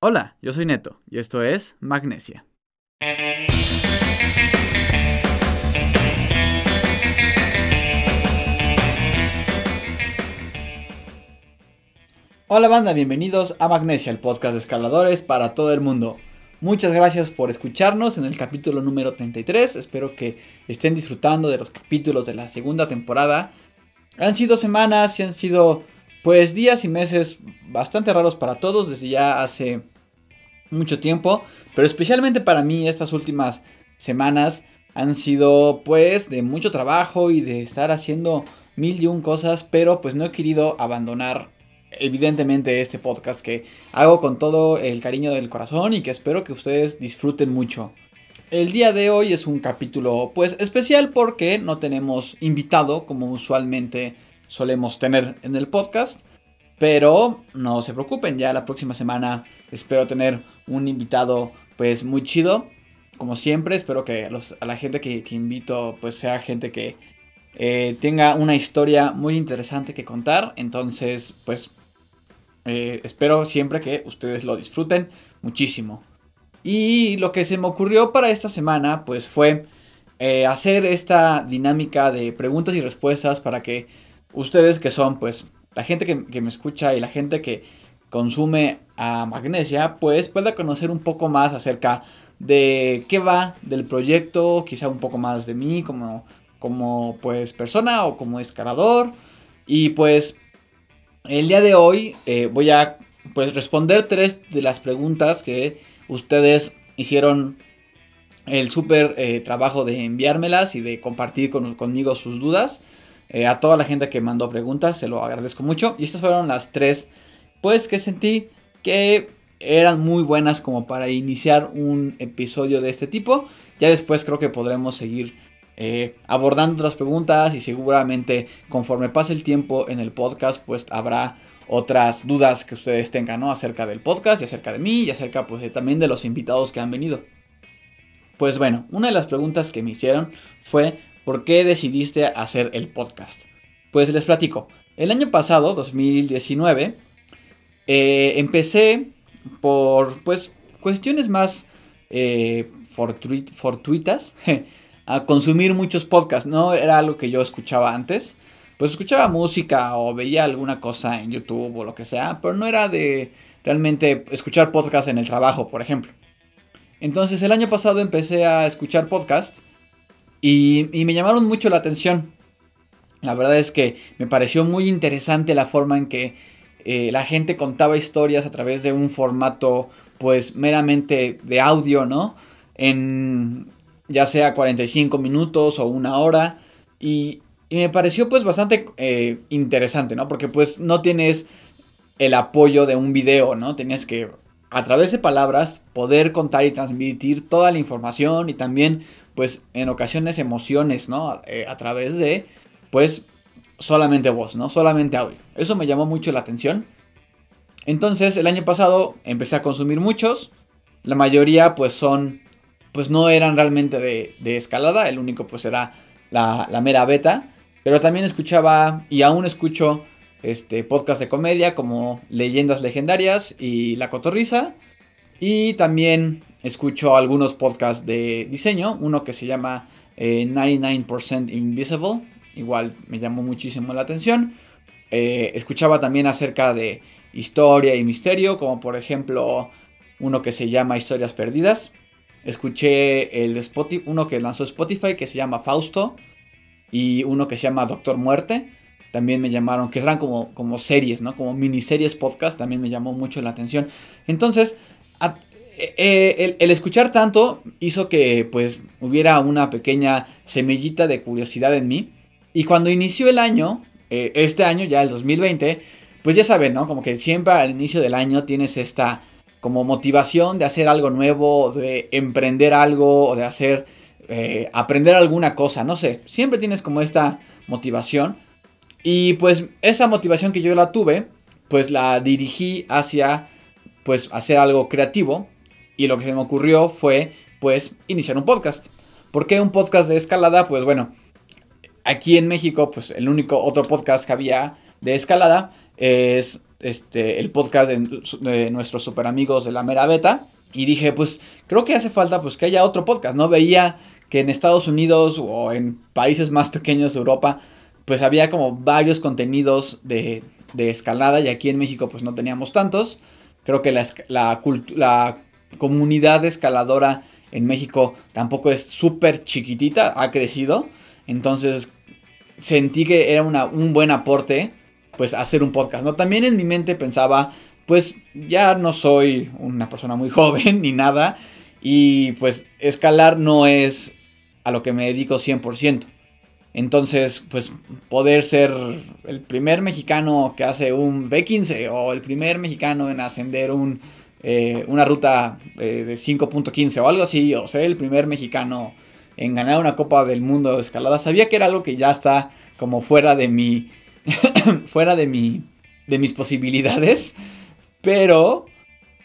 Hola, yo soy Neto y esto es Magnesia. Hola banda, bienvenidos a Magnesia, el podcast de escaladores para todo el mundo. Muchas gracias por escucharnos en el capítulo número 33. Espero que estén disfrutando de los capítulos de la segunda temporada. Han sido semanas y han sido pues días y meses bastante raros para todos desde ya hace mucho tiempo, pero especialmente para mí estas últimas semanas han sido pues de mucho trabajo y de estar haciendo mil y un cosas, pero pues no he querido abandonar evidentemente este podcast que hago con todo el cariño del corazón y que espero que ustedes disfruten mucho. El día de hoy es un capítulo pues especial porque no tenemos invitado como usualmente solemos tener en el podcast. Pero no se preocupen, ya la próxima semana espero tener un invitado pues muy chido. Como siempre, espero que a, la gente que, invito pues sea gente que eh, tenga una historia muy interesante que contar. Entonces pues eh, espero siempre que ustedes lo disfruten muchísimo. Y lo que se me ocurrió para esta semana pues fue eh, hacer esta dinámica de preguntas y respuestas para que ustedes que son pues la gente que, me escucha y la gente que consume a Magnesia, pues pueda conocer un poco más acerca de qué va del proyecto, quizá un poco más de mí como, como pues persona o como escalador. Y pues el día de hoy eh, voy a pues responder tres de las preguntas que ustedes hicieron el súper eh, trabajo de enviármelas y de compartir conmigo sus dudas. Eh, a toda la gente que mandó preguntas, se lo agradezco mucho. Y estas fueron las tres, pues que sentí que eran muy buenas como para iniciar un episodio de este tipo. Ya después creo que podremos seguir eh, abordando otras preguntas y seguramente conforme pase el tiempo en el podcast, pues habrá otras dudas que ustedes tengan, ¿no? Acerca del podcast y acerca de mí y acerca pues también de los invitados que han venido. Pues bueno, una de las preguntas que me hicieron fue ¿Por qué decidiste hacer el podcast? Pues les platico. El año pasado, 2019, eh, empecé por pues cuestiones más eh, fortuitas a consumir muchos podcasts. No era algo que yo escuchaba antes. Pues escuchaba música o veía alguna cosa en YouTube o lo que sea, pero no era de realmente escuchar podcasts en el trabajo, por ejemplo. Entonces el año pasado empecé a escuchar podcasts y, me llamaron mucho la atención. La verdad es que me pareció muy interesante la forma en que eh, la gente contaba historias a través de un formato pues meramente de audio, ¿no? En ya sea 45 minutos o una hora. Y, me pareció pues bastante eh, interesante, ¿no? Porque pues no tienes el apoyo de un video, ¿no? Tenías que a través de palabras poder contar y transmitir toda la información y también pues en ocasiones emociones, ¿no? Eh, a través de, pues, solamente voz, ¿no? Solamente audio. Eso me llamó mucho la atención. Entonces, el año pasado empecé a consumir muchos. La mayoría, pues, son, pues, no eran realmente de, escalada. El único, pues, era la, la, mera beta. Pero también escuchaba, y aún escucho, este, podcast de comedia como Leyendas Legendarias y La Cotorriza. Y también escucho algunos podcasts de diseño, uno que se llama 99% eh, Invisible, igual me llamó muchísimo la atención. Eh, escuchaba también acerca de historia y misterio, como por ejemplo uno que se llama Historias Perdidas. Escuché el Spotify, uno que lanzó Spotify que se llama Fausto y uno que se llama Doctor Muerte. También me llamaron, que eran como, como series, ¿no? Como miniseries podcast, también me llamó mucho la atención. Entonces, eh, el, escuchar tanto hizo que pues hubiera una pequeña semillita de curiosidad en mí. Y cuando inició el año, eh, este año ya el 2020, pues ya saben, ¿no? Como que siempre al inicio del año tienes esta como motivación de hacer algo nuevo, de emprender algo o de hacer, eh, aprender alguna cosa, no sé, siempre tienes como esta motivación. Y pues esa motivación que yo la tuve, pues la dirigí hacia pues hacer algo creativo y lo que se me ocurrió fue, pues, iniciar un podcast. ¿Por qué un podcast de escalada? Pues bueno, aquí en México, pues el único otro podcast que había de escalada es este, el podcast de, nuestros super amigos de la mera beta. Y dije, pues creo que hace falta pues que haya otro podcast, ¿no? Veía que en Estados Unidos o en países más pequeños de Europa, pues había como varios contenidos de, de escalada y aquí en México pues no teníamos tantos. Creo que la, la, la comunidad escaladora en México tampoco es súper chiquitita, ha crecido. Entonces sentí que era un buen aporte pues hacer un podcast, ¿no? También en mi mente pensaba, pues ya no soy una persona muy joven ni nada y pues escalar no es a lo que me dedico 100%. Entonces, pues poder ser el primer mexicano que hace un B15 o el primer mexicano en ascender un, eh, una ruta eh, de 5.15 o algo así, o ser el primer mexicano en ganar una Copa del Mundo de escalada, sabía que era algo que ya está como fuera de mi, fuera de mi, de mis posibilidades, pero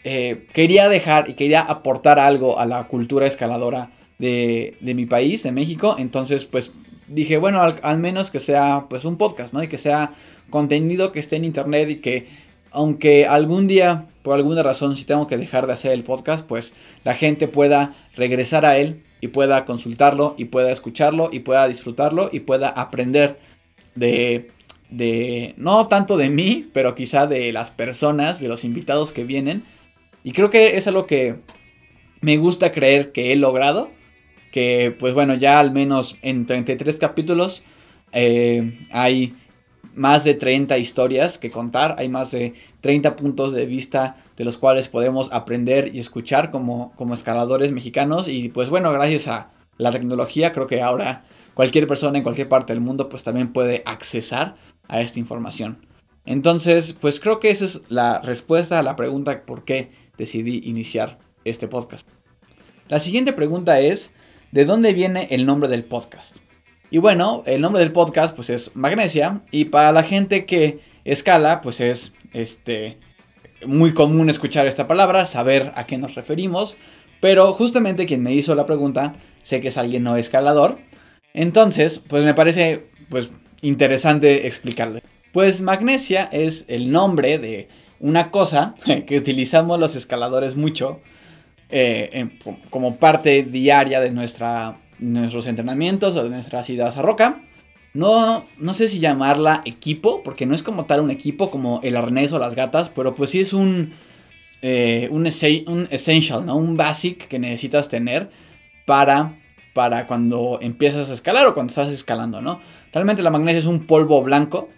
eh, quería dejar y quería aportar algo a la cultura escaladora de, de mi país, de México, entonces pues dije, bueno, al, menos que sea pues un podcast, ¿no? Y que sea contenido que esté en internet y que aunque algún día, por alguna razón, si tengo que dejar de hacer el podcast, pues la gente pueda regresar a él y pueda consultarlo y pueda escucharlo y pueda disfrutarlo y pueda aprender de, de, no tanto de mí, pero quizá de las personas, de los invitados que vienen. Y creo que es algo que me gusta creer que he logrado que pues bueno, ya al menos en 33 capítulos eh, hay más de 30 historias que contar, hay más de 30 puntos de vista de los cuales podemos aprender y escuchar como, como escaladores mexicanos y pues bueno, gracias a la tecnología creo que ahora cualquier persona en cualquier parte del mundo pues también puede accesar a esta información. Entonces, pues creo que esa es la respuesta a la pregunta por qué decidí iniciar este podcast. La siguiente pregunta es, de dónde viene el nombre del podcast. Y bueno, el nombre del podcast pues es Magnesia. Y para la gente que escala pues es este muy común escuchar esta palabra, saber a qué nos referimos, pero justamente quien me hizo la pregunta sé que es alguien no escalador, entonces pues me parece pues interesante explicarle. Pues magnesia es el nombre de una cosa que utilizamos los escaladores mucho eh, como parte diaria de nuestra, nuestros entrenamientos o nuestras idas a roca. No, no sé si llamarla equipo, porque no es como tal un equipo como el arnés o las gatas, pero pues sí es un, eh, un, un, essential, ¿no? Un basic que necesitas tener para, para cuando empiezas a escalar o cuando estás escalando, ¿no? Realmente la magnesia es un polvo blanco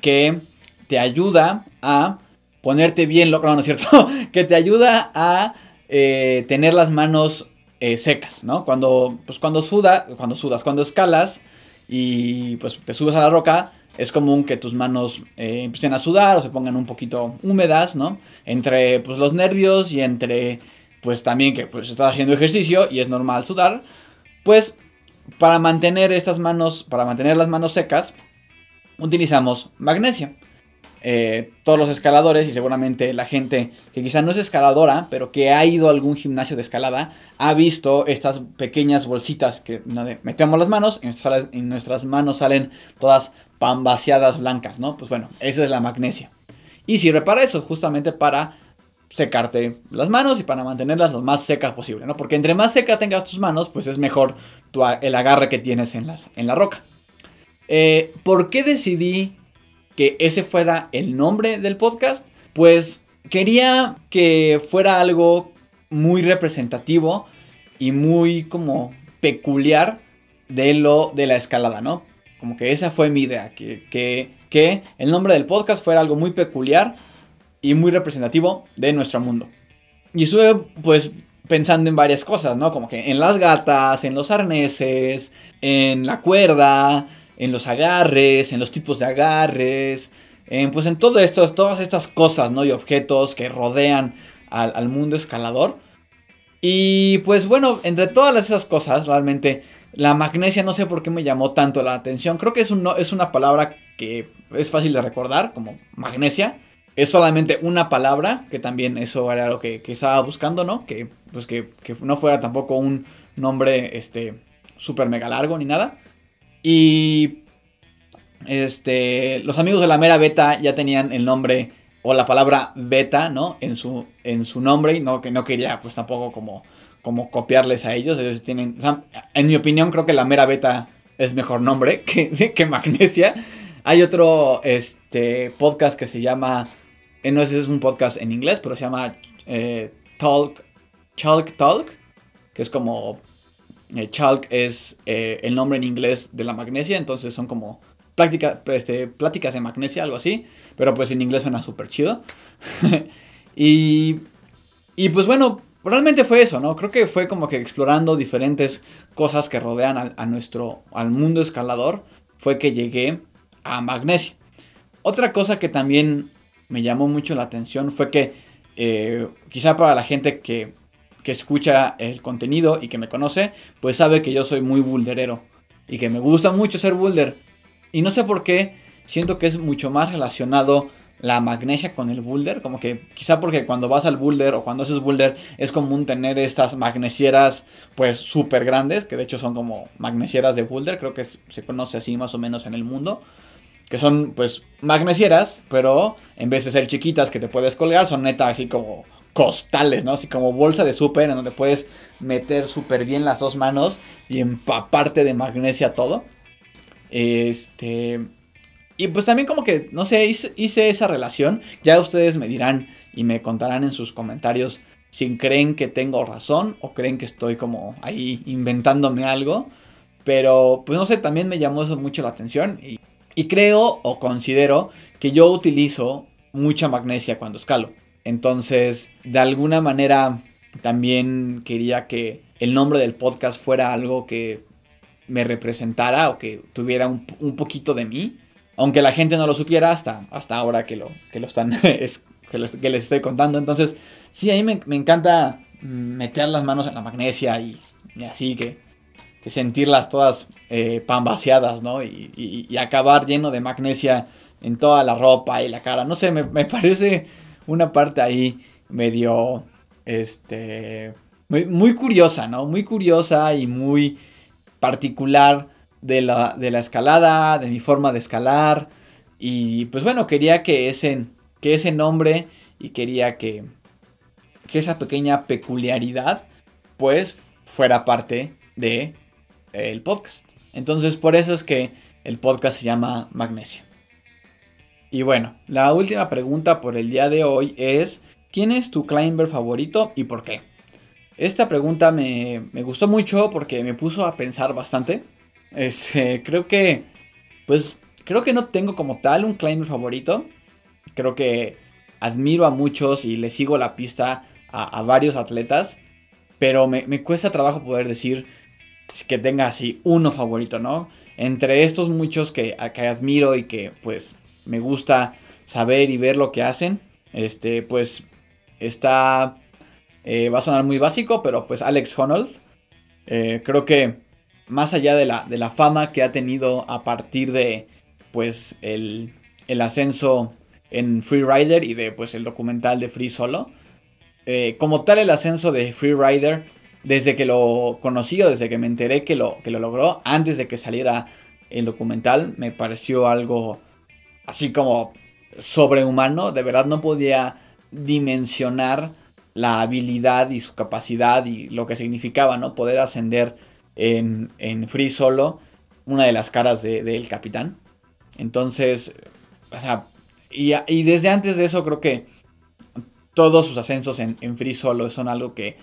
que te ayuda a ponerte bien lo no, no es cierto, que te ayuda a eh, tener las manos eh, secas, ¿no? Cuando, pues cuando suda, cuando sudas, cuando escalas y pues te subes a la roca, es común que tus manos eh, empiecen a sudar o se pongan un poquito húmedas, ¿no? Entre pues los nervios y entre pues también que pues estás haciendo ejercicio y es normal sudar, pues para mantener estas manos, para mantener las manos secas, utilizamos magnesia. Eh, todos los escaladores y seguramente la gente que quizá no es escaladora, pero que ha ido a algún gimnasio de escalada, ha visto estas pequeñas bolsitas que metemos las manos y en nuestras manos salen todas pambaseadas blancas, ¿no? Pues bueno, esa es la magnesia. Y sirve para eso, justamente para secarte las manos y para mantenerlas lo más secas posible, ¿no? Porque entre más seca tengas tus manos, pues es mejor el agarre que tienes en, las, en la roca. Eh, ¿Por qué decidí que ese fuera el nombre del podcast, pues quería que fuera algo muy representativo y muy como peculiar de lo de la escalada, ¿no? Como que esa fue mi idea, que, que, que el nombre del podcast fuera algo muy peculiar y muy representativo de nuestro mundo. Y estuve pues pensando en varias cosas, ¿no? Como que en las gatas, en los arneses, en la cuerda, en los agarres, en los tipos de agarres, en, pues en todo esto, todas estas cosas, ¿no? Y objetos que rodean al, mundo escalador. Y pues bueno, entre todas esas cosas, realmente la magnesia no sé por qué me llamó tanto la atención. Creo que es, un, es una palabra que es fácil de recordar, como magnesia. Es solamente una palabra, que también eso era lo que, estaba buscando, ¿no? Que pues que, que, no fuera tampoco un nombre, este, súper mega largo ni nada. Y este, los amigos de la mera beta ya tenían el nombre o la palabra beta, ¿no? En su, en su nombre y no, que no quería pues tampoco como, como copiarles a ellos. Ellos tienen, en mi opinión creo que la mera beta es mejor nombre que, que Magnesia. Hay otro este, podcast que se llama, eh, no sé si es un podcast en inglés, pero se llama eh, Talk, Chalk Talk, que es como, eh, Chalk es el nombre en inglés de la magnesia, entonces son como práctica, este, pláticas de magnesia, algo así. Pero pues en inglés suena súper chido. y, y pues bueno, realmente fue eso, ¿no? Creo que fue como que explorando diferentes cosas que rodean a, nuestro, al mundo escalador, fue que llegué a magnesia. Otra cosa que también me llamó mucho la atención fue que eh, quizá para la gente que, que escucha el contenido y que me conoce, pues sabe que yo soy muy boulderero y que me gusta mucho ser boulder. Y no sé por qué, siento que es mucho más relacionado la magnesia con el boulder, como que quizá porque cuando vas al boulder o cuando haces boulder es común tener estas magnesieras pues súper grandes, que de hecho son como magnesieras de boulder, creo que se conoce así más o menos en el mundo, que son pues magnesieras, pero en vez de ser chiquitas que te puedes colgar, son neta así como costales, ¿no? Así como bolsa de súper en donde puedes meter súper bien las dos manos y empaparte de magnesia todo. Este. Y pues también como que, no sé, hice, esa relación. Ya ustedes me dirán y me contarán en sus comentarios si creen que tengo razón o creen que estoy como ahí inventándome algo. Pero pues no sé, también me llamó eso mucho la atención. Y, y creo o considero que yo utilizo mucha magnesia cuando escalo. Entonces, de alguna manera, también quería que el nombre del podcast fuera algo que me representara o que tuviera un, poquito de mí. Aunque la gente no lo supiera hasta, hasta ahora que lo, que lo están, que, les estoy contando. Entonces, sí, a mí me, encanta meter las manos en la magnesia y, así que, que, sentirlas todas eh, ¿no? Y, acabar lleno de magnesia en toda la ropa y la cara. No sé, me, me parece una parte ahí medio, este, muy, muy curiosa, ¿no? Muy curiosa y muy particular de la, de la escalada, de mi forma de escalar. Y pues bueno, quería que ese, que ese nombre y quería que, que esa pequeña peculiaridad pues fuera parte de el podcast. Entonces por eso es que el podcast se llama Magnesia. Y bueno, la última pregunta por el día de hoy es, ¿quién es tu climber favorito y por qué? Esta pregunta me, gustó mucho porque me puso a pensar bastante. Este, creo que, pues, creo que no tengo como tal un climber favorito. Creo que admiro a muchos y le sigo la pista a, varios atletas. Pero me, cuesta trabajo poder decir que tenga así uno favorito, ¿no? Entre estos muchos que, que admiro y que pues me gusta saber y ver lo que hacen. Este, pues está eh, va a sonar muy básico, pero pues Alex Honnold. Eh, creo que más allá de la, de la, fama que ha tenido a partir de pues el, ascenso en Freerider y de pues el documental de Free Solo. Eh, como tal el ascenso de Freerider, desde que lo conocí o desde que me enteré que lo, que lo logró, antes de que saliera el documental, me pareció algo así como sobrehumano. De verdad no podía dimensionar la habilidad y su capacidad y lo que significaba, ¿no? Poder ascender en, free solo, una de las caras del capitán. Entonces, o sea, y, desde antes de eso creo que todos sus ascensos en, free solo son algo que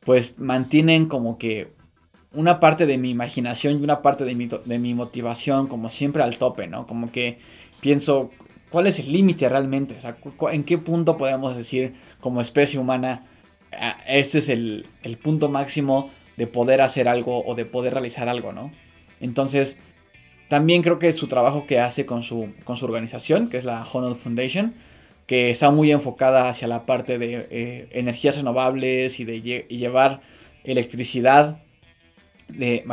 pues mantienen como que una parte de mi imaginación y una parte de mi, de mi motivación como siempre al tope, ¿no? Como que pienso, ¿cuál es el límite realmente? O sea, ¿en qué punto podemos decir como especie humana, este es el, punto máximo de poder hacer algo o de poder realizar algo, ¿no? Entonces, también creo que su trabajo que hace con su, con su organización, que es la Honor Foundation, que está muy enfocada hacia la parte de eh, energías renovables y de llevar electricidad, de,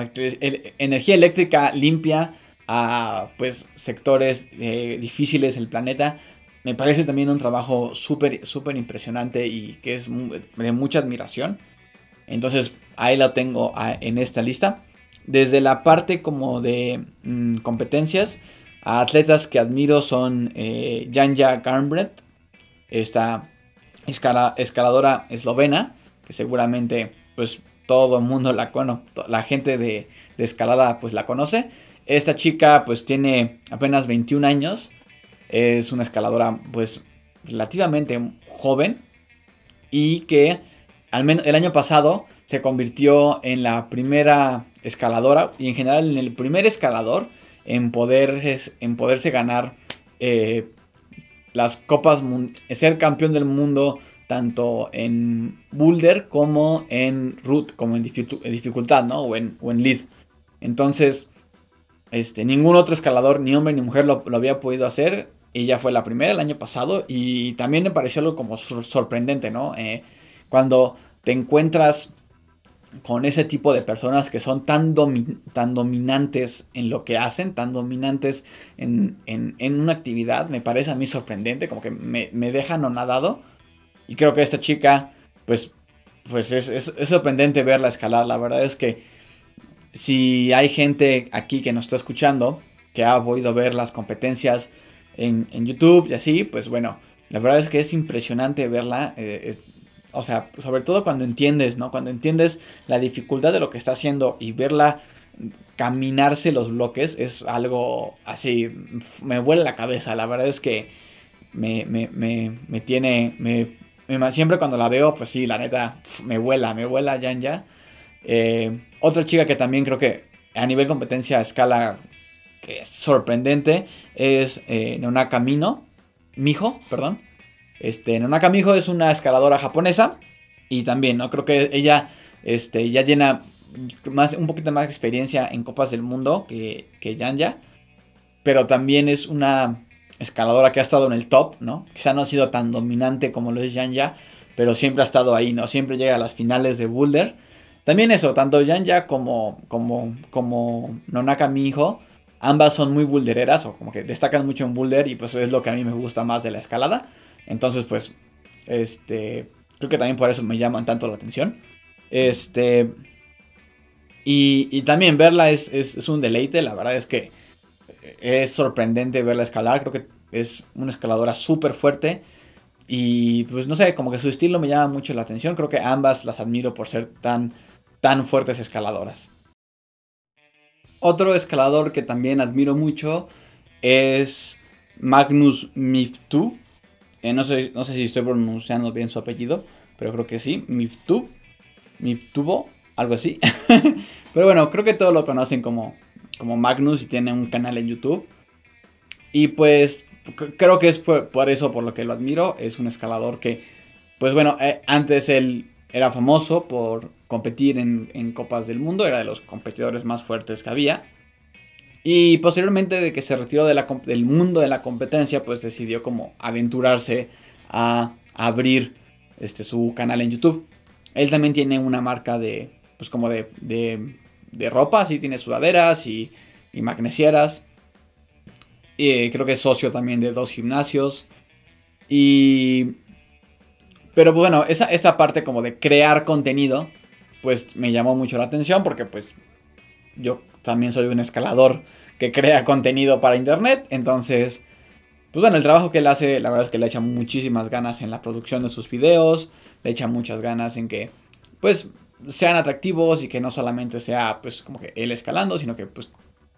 energía eléctrica limpia a pues sectores eh, difíciles del planeta me parece también un trabajo súper, súper impresionante y que es de mucha admiración. Entonces ahí lo tengo en esta lista. Desde la parte como de mm, competencias, atletas que admiro son eh, Janja Garnbrett, esta escaladora eslovena, que seguramente pues todo el mundo la bueno, la gente de, de, escalada pues la conoce. Esta chica pues tiene apenas 21 años, es una escaladora pues relativamente joven y que al menos el año pasado se convirtió en la primera escaladora y en general en el primer escalador en, poder, en poderse ganar eh, las copas, ser campeón del mundo tanto en boulder como en root, como en, dificultad, ¿no? O en, o en lead. Entonces, este, ningún otro escalador, ni hombre ni mujer, lo, había podido hacer. Ella fue la primera el año pasado y también me pareció como sorprendente, ¿no? Eh, cuando te encuentras con ese tipo de personas que son tan, tan dominantes en lo que hacen, tan dominantes en, una actividad, me parece a mí sorprendente, como que me, me deja nadado Y creo que esta chica, pues, pues es, es, sorprendente verla escalar. La verdad es que si hay gente aquí que nos está escuchando, que ha podido ver las competencias en, YouTube y así, pues bueno, la verdad es que es impresionante verla. Eh, o sea, sobre todo cuando entiendes, ¿no? Cuando entiendes la dificultad de lo que está haciendo y verla caminarse los bloques es algo así, me vuela la cabeza. La verdad es que me, me, me, me tiene, me, siempre cuando la veo, pues sí, la neta, me vuela, me vuela ya ya. Eh, otra chica que también creo que a nivel competencia a escala que es sorprendente es eh, Nonaka Mino, Mijo, perdón. Este, Nonaka Mijo es una escaladora japonesa. Y también, ¿no? Creo que ella este, ya llena más, un poquito más experiencia en Copas del Mundo que, que Yanya. Pero también es una escaladora que ha estado en el top, ¿no? Quizá no ha sido tan dominante como lo es Yanya. Pero siempre ha estado ahí, ¿no? Siempre llega a las finales de Boulder. También eso, tanto Yanya como, como, como Nonaka Mijo. Ambas son muy bouldereras o como que destacan mucho en boulder y pues es lo que a mí me gusta más de la escalada. Entonces, pues, este, creo que también por eso me llaman tanto la atención. Este, y, también verla es, es, un deleite, la verdad es que es sorprendente verla escalar, creo que es una escaladora súper fuerte. Y pues no sé, como que su estilo me llama mucho la atención. Creo que ambas las admiro por ser tan, tan fuertes escaladoras. Otro escalador que también admiro mucho es Magnus Miftu. Eh, no, sé, no sé si estoy pronunciando bien su apellido, pero creo que sí. Miftu. Miftubo, algo así. pero bueno, creo que todos lo conocen como, como Magnus y tiene un canal en YouTube. Y pues creo que es por, eso por lo que lo admiro. Es un escalador que, pues bueno, eh, antes él era famoso por competir en, en Copas del Mundo, era de los competidores más fuertes que había. Y posteriormente de que se retiró del mundo de la competencia, pues decidió como aventurarse a abrir este, su canal en YouTube. Él también tiene una marca de, pues como de, de, ropa, sí, tiene sudaderas y, y magnesieras. Y creo que es socio también de dos gimnasios. Y... Pero bueno, esa, esta parte como de crear contenido, pues me llamó mucho la atención porque pues yo también soy un escalador que crea contenido para internet. Entonces, pues bueno, el trabajo que él hace, la verdad es que le echa muchísimas ganas en la producción de sus videos. Le echa muchas ganas en que, pues, sean atractivos y que no solamente sea, pues, como que él escalando, sino que, pues,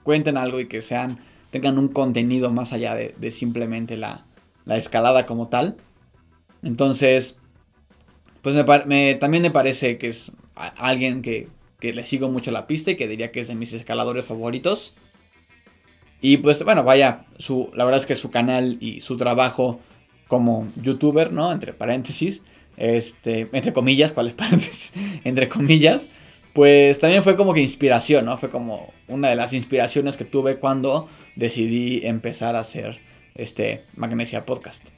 cuenten algo y que sean, tengan un contenido más allá de, simplemente la, la, escalada como tal. Entonces, pues me, también me parece que es alguien que, que le sigo mucho la pista y que diría que es de mis escaladores favoritos. Y pues bueno, vaya, su, la verdad es que su canal y su trabajo como youtuber, ¿no? Entre paréntesis, este, entre comillas, ¿cuáles paréntesis? entre comillas, pues también fue como que inspiración, ¿no? Fue como una de las inspiraciones que tuve cuando decidí empezar a hacer este Magnesia Podcast.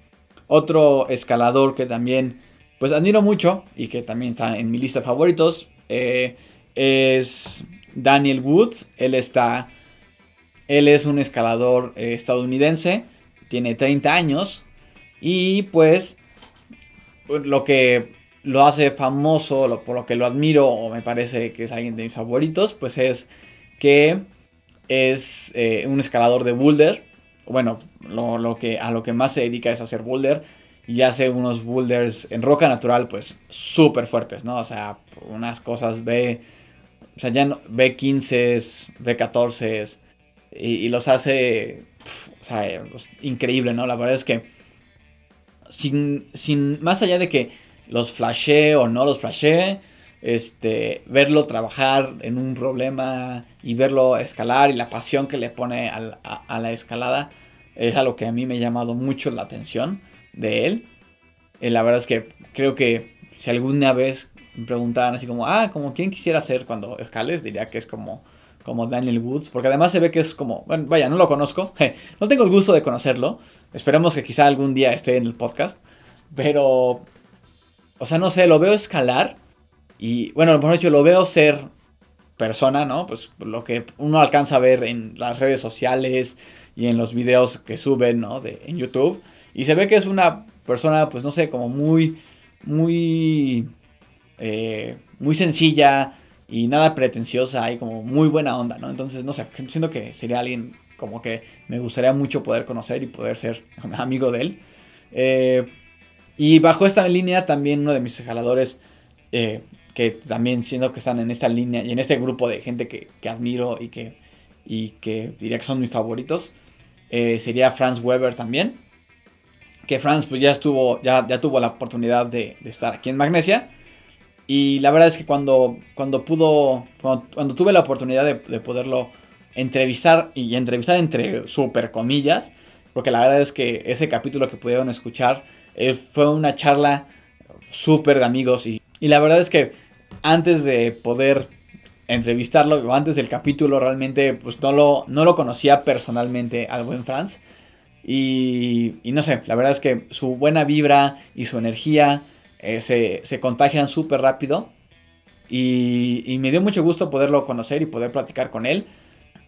Otro escalador que también, pues admiro mucho y que también está en mi lista de favoritos, eh, es Daniel Woods. Él está. Él es un escalador eh, estadounidense. Tiene 30 años. Y pues. Lo que lo hace famoso, por lo que lo admiro, o me parece que es alguien de mis favoritos, pues es que es eh, un escalador de boulder. Bueno, lo, que, a lo que más se dedica es hacer boulder. Y hace unos boulders en roca natural, pues súper fuertes, ¿no? O sea, unas cosas B, o sea, ya no, B15, B14, y, y los hace, o sea, pues, increíble, ¿no? La verdad es que, sin, sin, más allá de que los flashee o no los flashee, este, verlo trabajar en un problema y verlo escalar y la pasión que le pone a, a la escalada es algo que a mí me ha llamado mucho la atención de él. Eh, la verdad es que creo que si alguna vez me preguntaban así como, ah, como quién quisiera ser cuando escales, diría que es como, como Daniel Woods, porque además se ve que es como, bueno, vaya, no lo conozco, no tengo el gusto de conocerlo, esperemos que quizá algún día esté en el podcast, pero, o sea, no sé, lo veo escalar y, bueno, por ejemplo, lo veo ser persona, ¿no? Pues lo que uno alcanza a ver en las redes sociales y en los videos que suben, ¿no? De, en YouTube. Y se ve que es una persona, pues no sé, como muy, muy, eh, muy sencilla y nada pretenciosa y como muy buena onda, ¿no? Entonces, no sé, siento que sería alguien como que me gustaría mucho poder conocer y poder ser amigo de él. Eh, y bajo esta línea también uno de mis escaladores, eh, que también siento que están en esta línea y en este grupo de gente que, que admiro y que, y que diría que son mis favoritos, sería Franz Weber también que Franz pues ya estuvo, ya, ya tuvo la oportunidad de, estar aquí en Magnesia. Y la verdad es que cuando, cuando pudo, cuando, tuve la oportunidad de, poderlo entrevistar, y entrevistar entre super comillas, porque la verdad es que ese capítulo que pudieron escuchar eh, fue una charla súper de amigos. Y, y la verdad es que antes de poder entrevistarlo, o antes del capítulo, realmente pues no lo, no lo conocía personalmente al buen Franz. Y, no sé, la verdad es que su buena vibra y su energía eh, se, contagian súper rápido. Y, me dio mucho gusto poderlo conocer y poder platicar con él.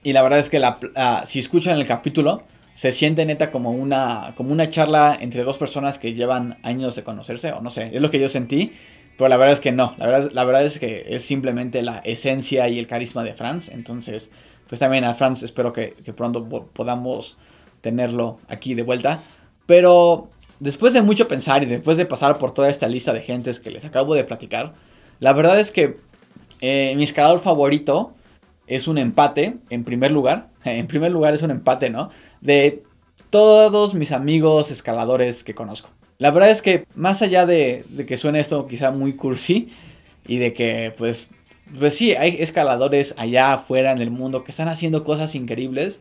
Y la verdad es que la, si escuchan el capítulo, se siente neta como una, como una charla entre dos personas que llevan años de conocerse. O no sé, es lo que yo sentí. Pero la verdad es que no. La verdad, la verdad es que es simplemente la esencia y el carisma de Franz. Entonces, pues también a Franz espero que pronto podamos tenerlo aquí de vuelta. Pero después de mucho pensar y después de pasar por toda esta lista de gentes que les acabo de platicar, la verdad es que eh, mi escalador favorito es un empate, en primer lugar. En primer lugar es un empate, ¿no? De todos mis amigos escaladores que conozco. La verdad es que más allá de, de que suene esto quizá muy cursi y de que pues, pues sí, hay escaladores allá afuera en el mundo que están haciendo cosas increíbles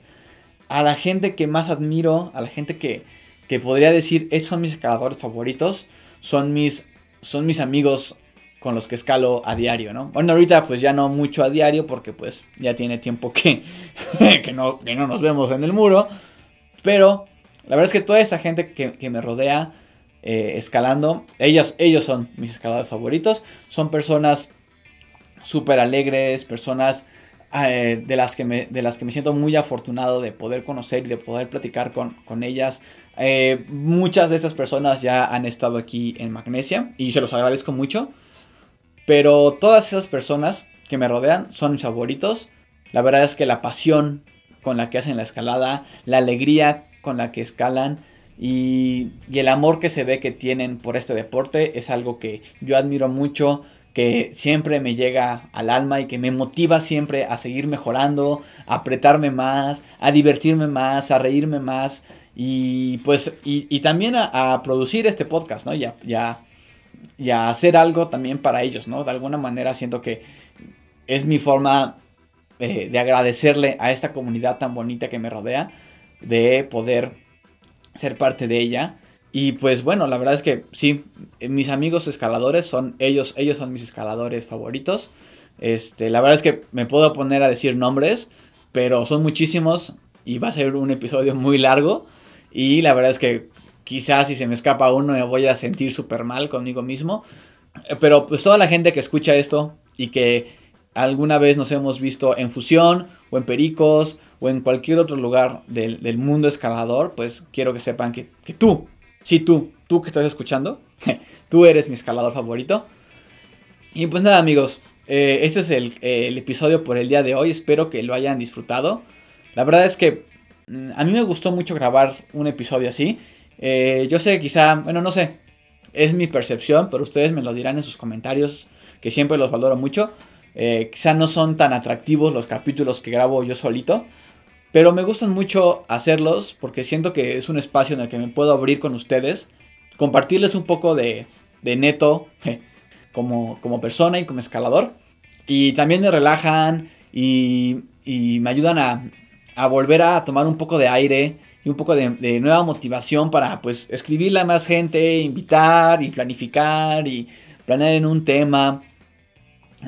a la gente que más admiro, a la gente que, que podría decir, estos son mis escaladores favoritos, son mis, son mis amigos con los que escalo a diario, ¿no? Bueno, ahorita pues ya no mucho a diario porque pues ya tiene tiempo que, que, no, que no nos vemos en el muro, pero la verdad es que toda esa gente que, me rodea eh, escalando, ellos, ellos son mis escaladores favoritos, son personas súper alegres, personas eh, de, las que me, de las que me siento muy afortunado de poder conocer y de poder platicar con, con ellas. Eh, muchas de estas personas ya han estado aquí en Magnesia y se los agradezco mucho. Pero todas esas personas que me rodean son mis favoritos. La verdad es que la pasión con la que hacen la escalada, la alegría con la que escalan y, y el amor que se ve que tienen por este deporte es algo que yo admiro mucho que siempre me llega al alma y que me motiva siempre a seguir mejorando, a apretarme más, a divertirme más, a reírme más y pues y, también a, producir este podcast, ¿no? Ya, ya, ya hacer algo también para ellos, ¿no? De alguna manera siento que es mi forma eh, de agradecerle a esta comunidad tan bonita que me rodea, de poder ser parte de ella y pues bueno, la verdad es que sí, mis amigos escaladores son ellos, ellos son mis escaladores favoritos. Este, la verdad es que me puedo poner a decir nombres, pero son muchísimos y va a ser un episodio muy largo. Y la verdad es que quizás si se me escapa uno me voy a sentir súper mal conmigo mismo. Pero pues toda la gente que escucha esto y que alguna vez nos hemos visto en Fusión o en Pericos o en cualquier otro lugar del, mundo escalador, pues quiero que sepan que, que tú, Sí, tú, tú que estás escuchando, tú eres mi escalador favorito. Y pues nada amigos, eh, este es el, episodio por el día de hoy, espero que lo hayan disfrutado. La verdad es que mm, a mí me gustó mucho grabar un episodio así Eh, yo sé, quizá, bueno, no sé, es mi percepción, pero ustedes me lo dirán en sus comentarios, que siempre los valoro mucho. Eh, quizá no son tan atractivos los capítulos que grabo yo solito, pero me gustan mucho hacerlos porque siento que es un espacio en el que me puedo abrir con ustedes, compartirles un poco de, de neto como, como persona y como escalador. Y también me relajan y, y me ayudan a, a volver a tomar un poco de aire y un poco de, nueva motivación para pues escribirle a más gente, invitar y planificar y planear en un tema.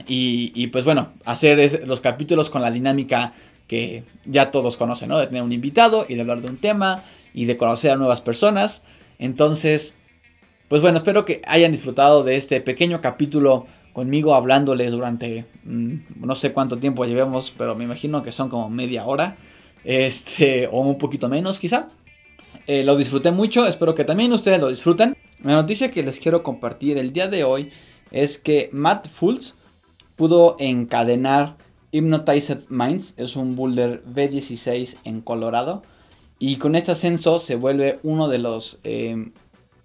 Y, pues bueno, hacer los capítulos con la dinámica que ya todos conocen, ¿no? De tener un invitado y de hablar de un tema y de conocer a nuevas personas. Entonces, pues bueno, espero que hayan disfrutado de este pequeño capítulo conmigo hablándoles durante mm, no sé cuánto tiempo llevemos, pero me imagino que son como media hora este, o un poquito menos quizá. Eh, lo disfruté mucho, espero que también ustedes lo disfruten. La noticia que les quiero compartir el día de hoy es que Matt Fultz pudo encadenar Hypnotized Minds, es un boulder B16 en Colorado, y con este ascenso se vuelve uno de los eh,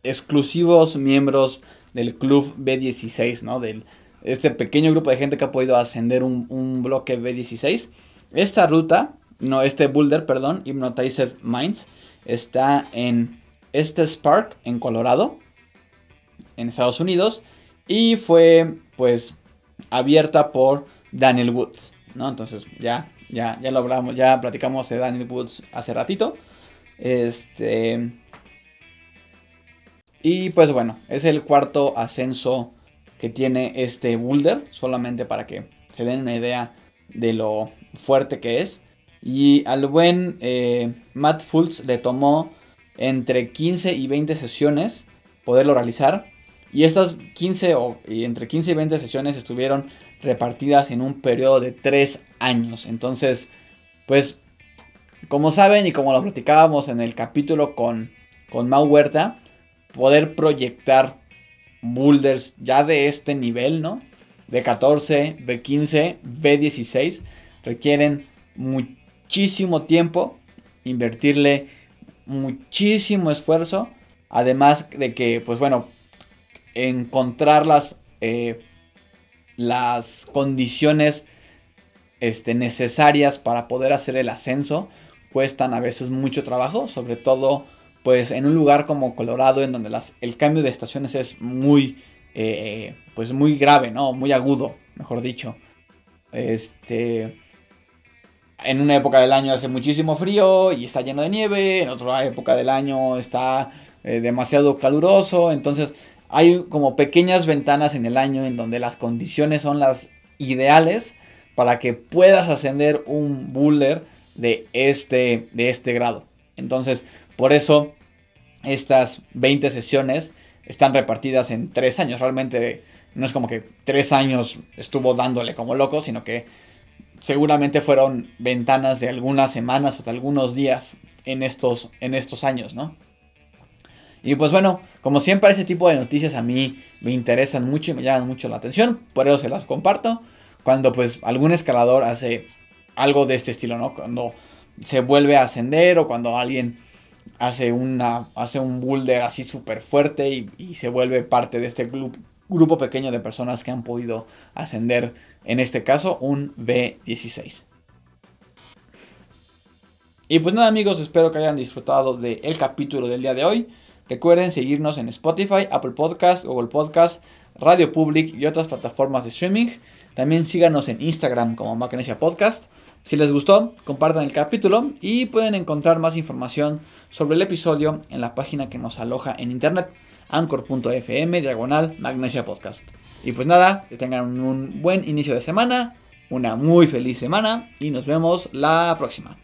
exclusivos miembros del club B16, ¿no? Del, este pequeño grupo de gente que ha podido ascender un, bloque B16. Esta ruta no, este boulder, perdón, Hypnotizer Minds, está en este Spark, en Colorado, en Estados Unidos, y fue, pues, abierta por Daniel Woods, ¿no? Entonces, ya, ya, ya lo hablamos, ya platicamos de Daniel Woods hace ratito. Este... Y pues bueno, es el cuarto ascenso que tiene este boulder, solamente para que se den una idea de lo fuerte que es. Y al buen eh, Matt Fultz le tomó entre 15 y 20 sesiones poderlo realizar. Y estas 15 o entre 15 y 20 sesiones estuvieron repartidas en un periodo de 3 años. Entonces, pues, como saben y como lo platicábamos en el capítulo con, con Mau Huerta, poder proyectar boulders ya de este nivel, ¿no? De 14, B15, B16, requieren muchísimo tiempo, invertirle muchísimo esfuerzo, además de que, pues bueno, encontrar las, eh, las condiciones este, necesarias para poder hacer el ascenso cuestan a veces mucho trabajo, sobre todo pues en un lugar como Colorado en donde el cambio de estaciones es muy eh, pues muy grave, ¿no? Muy agudo, mejor dicho. Este en una época del año hace muchísimo frío y está lleno de nieve, en otra época del año está eh, demasiado caluroso, entonces hay como pequeñas ventanas en el año en donde las condiciones son las ideales para que puedas ascender un boulder de este, de este grado. Entonces, por eso estas 20 sesiones están repartidas en 3 años. Realmente no es como que 3 años estuvo dándole como loco, sino que seguramente fueron ventanas de algunas semanas o de algunos días en estos, en estos años, ¿no? Y pues bueno, como siempre ese tipo de noticias a mí me interesan mucho y me llaman mucho la atención, por eso se las comparto. Cuando pues algún escalador hace algo de este estilo, ¿no? Cuando se vuelve a ascender o cuando alguien hace, una, hace un boulder así súper fuerte y, se vuelve parte de este grupo pequeño de personas que han podido ascender, en este caso, un B16. Y pues nada amigos, espero que hayan disfrutado del capítulo del día de hoy. Recuerden seguirnos en Spotify, Apple Podcast, Google Podcast, Radio Public y otras plataformas de streaming. También síganos en Instagram como Magnesia Podcast. Si les gustó, compartan el capítulo y pueden encontrar más información sobre el episodio en la página que nos aloja en internet anchor.fm diagonal magnesia podcast. Y pues nada, que tengan un buen inicio de semana, una muy feliz semana y nos vemos la próxima.